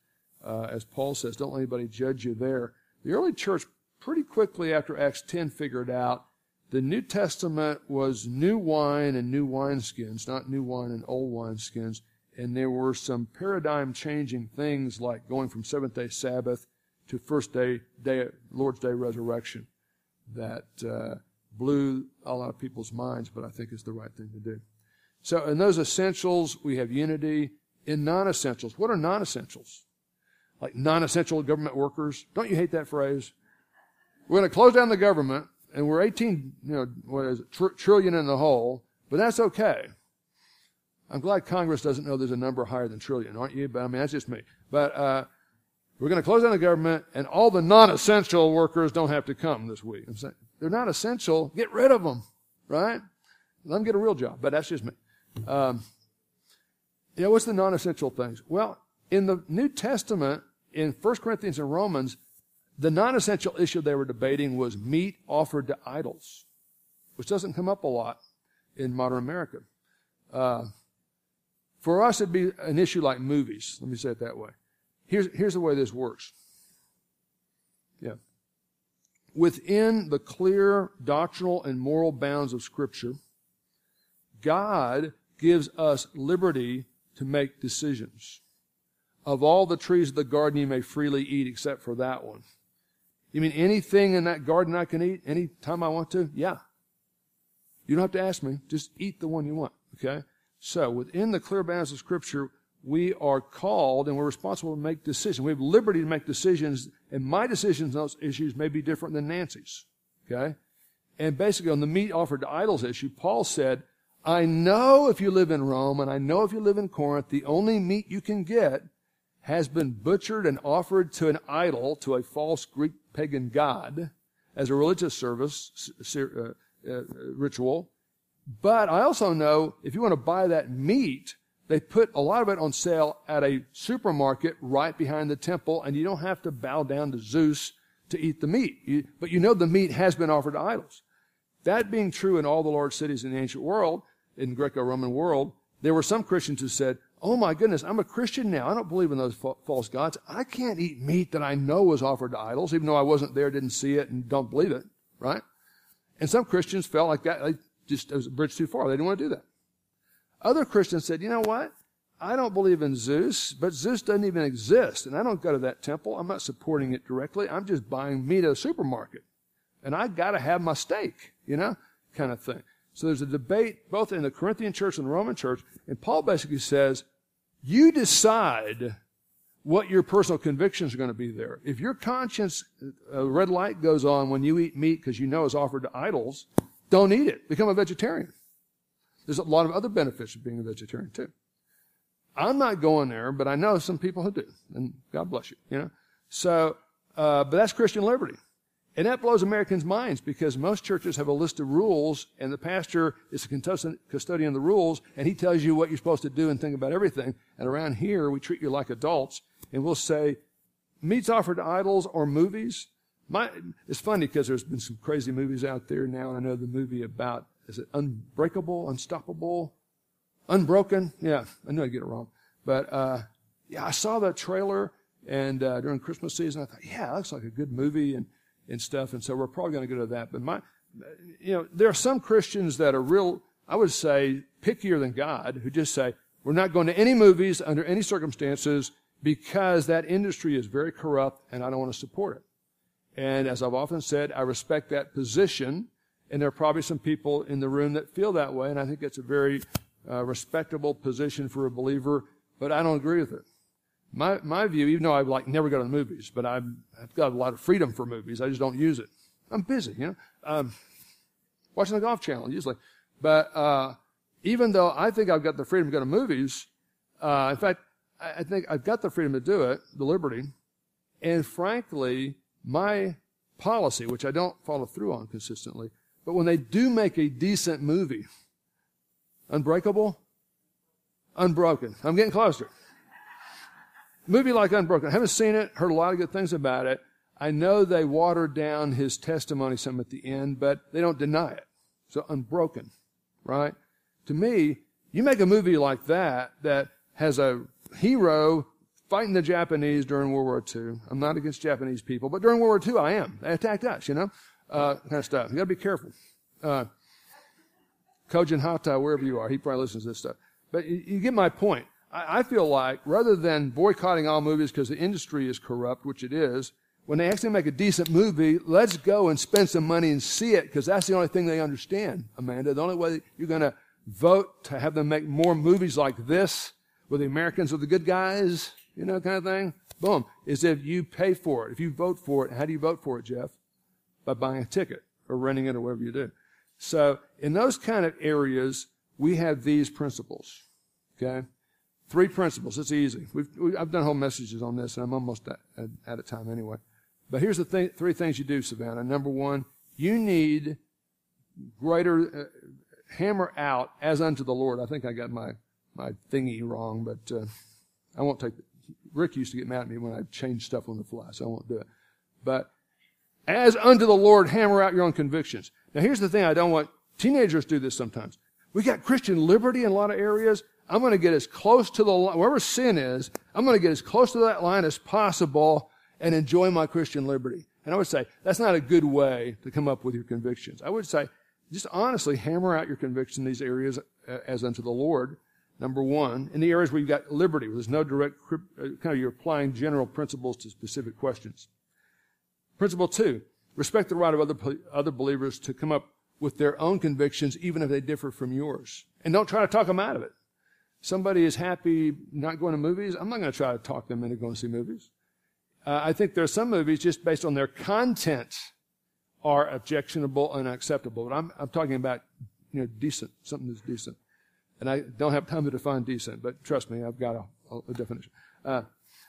uh, as Paul says, don't let anybody judge you there. The early church, pretty quickly after Acts 10, figured out the New Testament was new wine and new wineskins, not new wine and old wineskins and there were some paradigm changing things like going from seventh day Sabbath to first day, day Lord's Day resurrection that uh, blew a lot of people's minds, but I think is the right thing to do. So in those essentials, we have unity. In non-essentials, what are non-essentials? Like non-essential government workers. Don't you hate that phrase? We're going to close down the government, and we're 18, you know, what is it, tr- trillion in the hole, but that's okay. I'm glad Congress doesn't know there's a number higher than trillion, aren't you? But I mean, that's just me. But uh, we're going to close down the government, and all the non-essential workers don't have to come this week. I'm saying they're not essential. Get rid of them, right? Let them get a real job. But that's just me. Um, know, what's the non-essential things? Well, in the New Testament, in 1 Corinthians and Romans, the non-essential issue they were debating was meat offered to idols, which doesn't come up a lot in modern America. Uh, for us, it'd be an issue like movies. Let me say it that way. Here's, here's the way this works. Within the clear doctrinal and moral bounds of Scripture, God gives us liberty to make decisions. Of all the trees of the garden you may freely eat except for that one. You mean anything in that garden I can eat any time I want to? Yeah. You don't have to ask me. Just eat the one you want. Okay? So, within the clear bounds of Scripture, we are called and we're responsible to make decisions. We have liberty to make decisions, and my decisions on those issues may be different than Nancy's. Okay? And basically, on the meat offered to idols issue, Paul said, I know if you live in Rome and I know if you live in Corinth, the only meat you can get has been butchered and offered to an idol, to a false Greek pagan god, as a religious service uh, uh, ritual. But I also know if you want to buy that meat, they put a lot of it on sale at a supermarket right behind the temple, and you don't have to bow down to Zeus to eat the meat. You, but you know the meat has been offered to idols. That being true in all the large cities in the ancient world, in Greco-Roman world, there were some Christians who said, Oh my goodness, I'm a Christian now. I don't believe in those fa- false gods. I can't eat meat that I know was offered to idols, even though I wasn't there, didn't see it, and don't believe it, right? And some Christians felt like that, they just, it was a bridge too far. They didn't want to do that. Other Christians said, you know what? I don't believe in Zeus, but Zeus doesn't even exist, and I don't go to that temple. I'm not supporting it directly. I'm just buying meat at a supermarket. And I gotta have my steak, you know, kind of thing. So there's a debate both in the Corinthian church and the Roman church, and Paul basically says, you decide what your personal convictions are going to be there. If your conscience, a red light goes on when you eat meat because you know it's offered to idols, don't eat it. Become a vegetarian. There's a lot of other benefits of being a vegetarian too. I'm not going there, but I know some people who do, and God bless you, you know. So, uh, but that's Christian liberty. And that blows Americans' minds because most churches have a list of rules and the pastor is the custodian of the rules and he tells you what you're supposed to do and think about everything. And around here, we treat you like adults and we'll say, meats offered to idols or movies. My, it's funny because there's been some crazy movies out there now and I know the movie about, is it Unbreakable, Unstoppable, Unbroken? Yeah, I know I'd get it wrong. But, uh, yeah, I saw that trailer and, uh, during Christmas season, I thought, yeah, that looks like a good movie. And, and stuff. And so we're probably going to go to that. But my, you know, there are some Christians that are real, I would say, pickier than God who just say, we're not going to any movies under any circumstances because that industry is very corrupt and I don't want to support it. And as I've often said, I respect that position. And there are probably some people in the room that feel that way. And I think it's a very uh, respectable position for a believer, but I don't agree with it my, my view, even though I like never go to the movies, but I've, I've got a lot of freedom for movies. I just don't use it. I'm busy, you know, um, watching the golf channel usually. But, uh, even though I think I've got the freedom to go to movies, uh, in fact, I, I think I've got the freedom to do it, the liberty. And frankly, my policy, which I don't follow through on consistently, but when they do make a decent movie, Unbreakable, Unbroken, I'm getting closer movie like Unbroken. I haven't seen it, heard a lot of good things about it. I know they watered down his testimony some at the end, but they don't deny it. So Unbroken, right? To me, you make a movie like that that has a hero fighting the Japanese during World War II. I'm not against Japanese people, but during World War II, I am. They attacked us, you know, uh, kind of stuff. You got to be careful. Uh, Kojin Hata, wherever you are, he probably listens to this stuff. But you, you get my point. I, feel like rather than boycotting all movies because the industry is corrupt, which it is, when they actually make a decent movie, let's go and spend some money and see it because that's the only thing they understand, Amanda. The only way you're going to vote to have them make more movies like this where the Americans are the good guys, you know, kind of thing, boom, is if you pay for it. If you vote for it, how do you vote for it, Jeff? By buying a ticket or renting it or whatever you do. So in those kind of areas, we have these principles. Okay? Three principles. It's easy. We've, we, I've done whole messages on this, and I'm almost at, at, at a time anyway. But here's the th- three things you do, Savannah. Number one, you need greater uh, hammer out as unto the Lord. I think I got my my thingy wrong, but uh, I won't take. The, Rick used to get mad at me when I changed stuff on the fly, so I won't do it. But as unto the Lord, hammer out your own convictions. Now, here's the thing: I don't want teenagers do this sometimes. We got Christian liberty in a lot of areas, I'm going to get as close to the line, wherever sin is, I'm going to get as close to that line as possible and enjoy my Christian liberty. And I would say that's not a good way to come up with your convictions. I would say just honestly hammer out your convictions in these areas uh, as unto the Lord. Number one, in the areas where you've got liberty, where there's no direct, uh, kind of you're applying general principles to specific questions. Principle two, respect the right of other, other believers to come up with their own convictions, even if they differ from yours. And don't try to talk them out of it somebody is happy not going to movies, I'm not going to try to talk them into going to see movies. Uh, I think there are some movies just based on their content are objectionable and unacceptable. But I'm, I'm talking about, you know, decent, something that's decent. And I don't have time to define decent, but trust me, I've got a, a definition. Uh,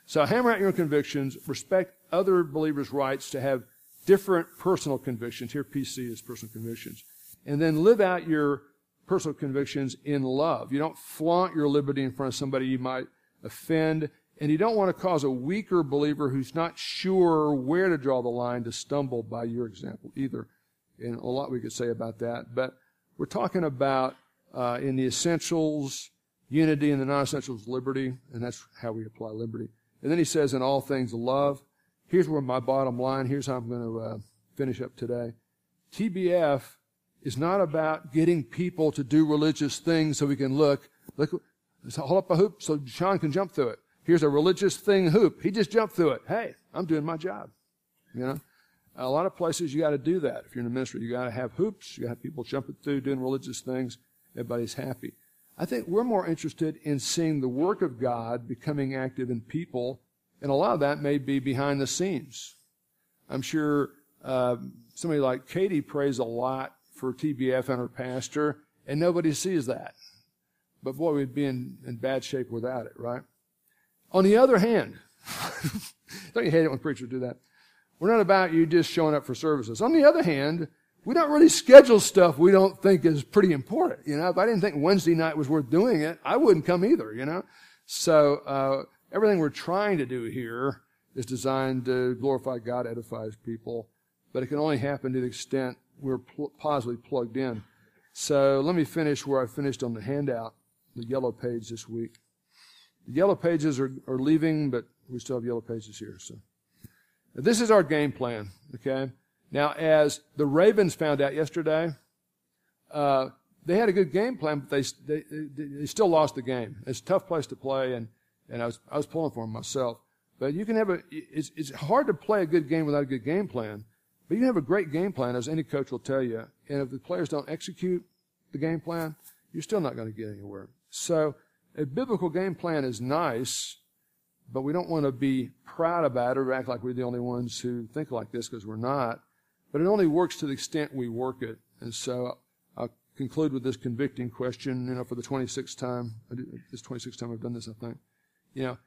So hammer out your own convictions, respect other believers' rights to have different personal convictions. Here, PC is personal convictions. And then live out your personal convictions in love. You don't flaunt your liberty in front of somebody you might offend. And you don't want to cause a weaker believer who's not sure where to draw the line to stumble by your example either. And a lot we could say about that. But we're talking about uh, in the essentials, unity, and the non-essentials, liberty, and that's how we apply liberty. And then he says, in all things, love. Here's where my bottom line, here's how I'm going to uh, finish up today. TBF is not about getting people to do religious things so we can look, look, hold up a hoop so Sean can jump through it. Here's a religious thing hoop. He just jumped through it. Hey, I'm doing my job. You know? A lot of places you got to do that. If you're in the ministry, you got to have hoops. You got to have people jumping through doing religious things. Everybody's happy. I think we're more interested in seeing the work of God becoming active in people, and a lot of that may be behind the scenes. I'm sure uh, somebody like Katie prays a lot for TBF and her pastor, and nobody sees that. But boy, we'd be in, in bad shape without it, right? On the other hand, don't you hate it when preachers do that? We're not about you just showing up for services. On the other hand, we don't really schedule stuff we don't think is pretty important. You know, if I didn't think Wednesday night was worth doing it, I wouldn't come either, you know? So, uh, everything we're trying to do here is designed to glorify God, edifies people, but it can only happen to the extent we're pl- positively plugged in. So let me finish where I finished on the handout, the yellow page this week. The yellow pages are, are leaving, but we still have yellow pages here. So this is our game plan, okay? Now, as the Ravens found out yesterday, uh, they had a good game plan, but they, they, they still lost the game. It's a tough place to play, and, and I was, I was pulling for them myself. But you can have a, it's, it's hard to play a good game without a good game plan. But you can have a great game plan, as any coach will tell you. And if the players don't execute the game plan, you're still not going to get anywhere. So a biblical game plan is nice, but we don't want to be proud about it or act like we're the only ones who think like this because we're not. But it only works to the extent we work it. And so I'll conclude with this convicting question, you know, for the 26th time. This 26th time I've done this, I think. You know,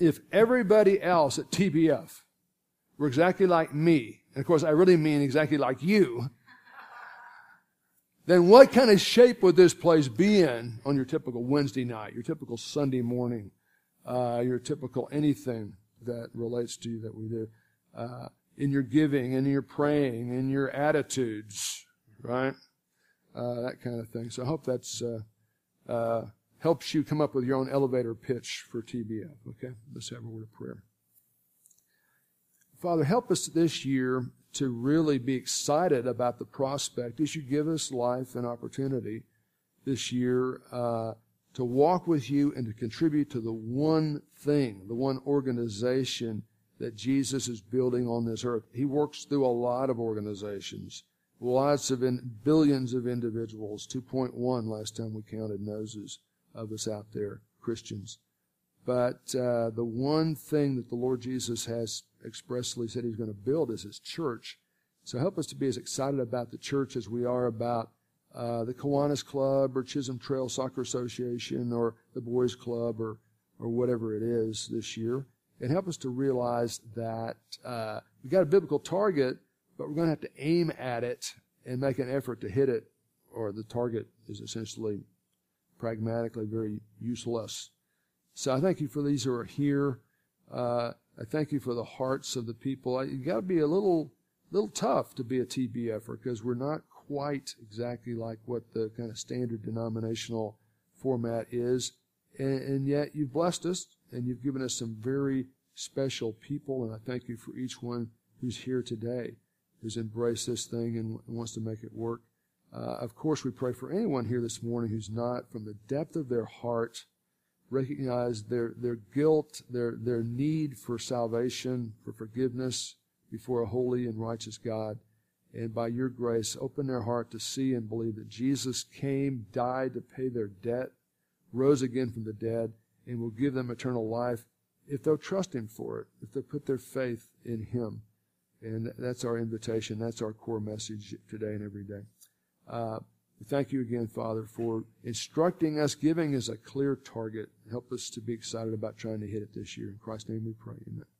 if everybody else at TBF were exactly like me, and of course I really mean exactly like you, then what kind of shape would this place be in on your typical Wednesday night, your typical Sunday morning, uh, your typical anything that relates to you that we do? Uh, in your giving, in your praying, in your attitudes, right? Uh, that kind of thing. So I hope that's uh, uh, helps you come up with your own elevator pitch for TBF. Okay, let's have a word of prayer. Father, help us this year to really be excited about the prospect as you give us life and opportunity this year uh, to walk with you and to contribute to the one thing, the one organization that Jesus is building on this earth. He works through a lot of organizations, lots of in, billions of individuals. 2.1 last time we counted noses of us out there, Christians. But uh, the one thing that the Lord Jesus has expressly said He's going to build is His church. So help us to be as excited about the church as we are about uh, the Kiwanis Club or Chisholm Trail Soccer Association or the Boys Club or or whatever it is this year and help us to realize that uh, we got a biblical target, but we're going to have to aim at it and make an effort to hit it, or the target is essentially pragmatically very useless. So I thank you for these who are here. Uh, I thank you for the hearts of the people. You've got to be a little, little tough to be a TBFer because we're not quite exactly like what the kind of standard denominational format is, and, and yet you've blessed us and you've given us some very special people, and I thank you for each one who's here today, who's embraced this thing and wants to make it work. Uh, of course, we pray for anyone here this morning who's not, from the depth of their heart, recognize their, their guilt, their, their need for salvation, for forgiveness before a holy and righteous God. And by your grace, open their heart to see and believe that Jesus came, died to pay their debt, rose again from the dead, and will give them eternal life if they'll trust Him for it, if they'll put their faith in Him. And that's our invitation. That's our core message today and every day. Uh, thank you again, Father, for instructing us, giving us a clear target. Help us to be excited about trying to hit it this year. In Christ's name we pray. Amen.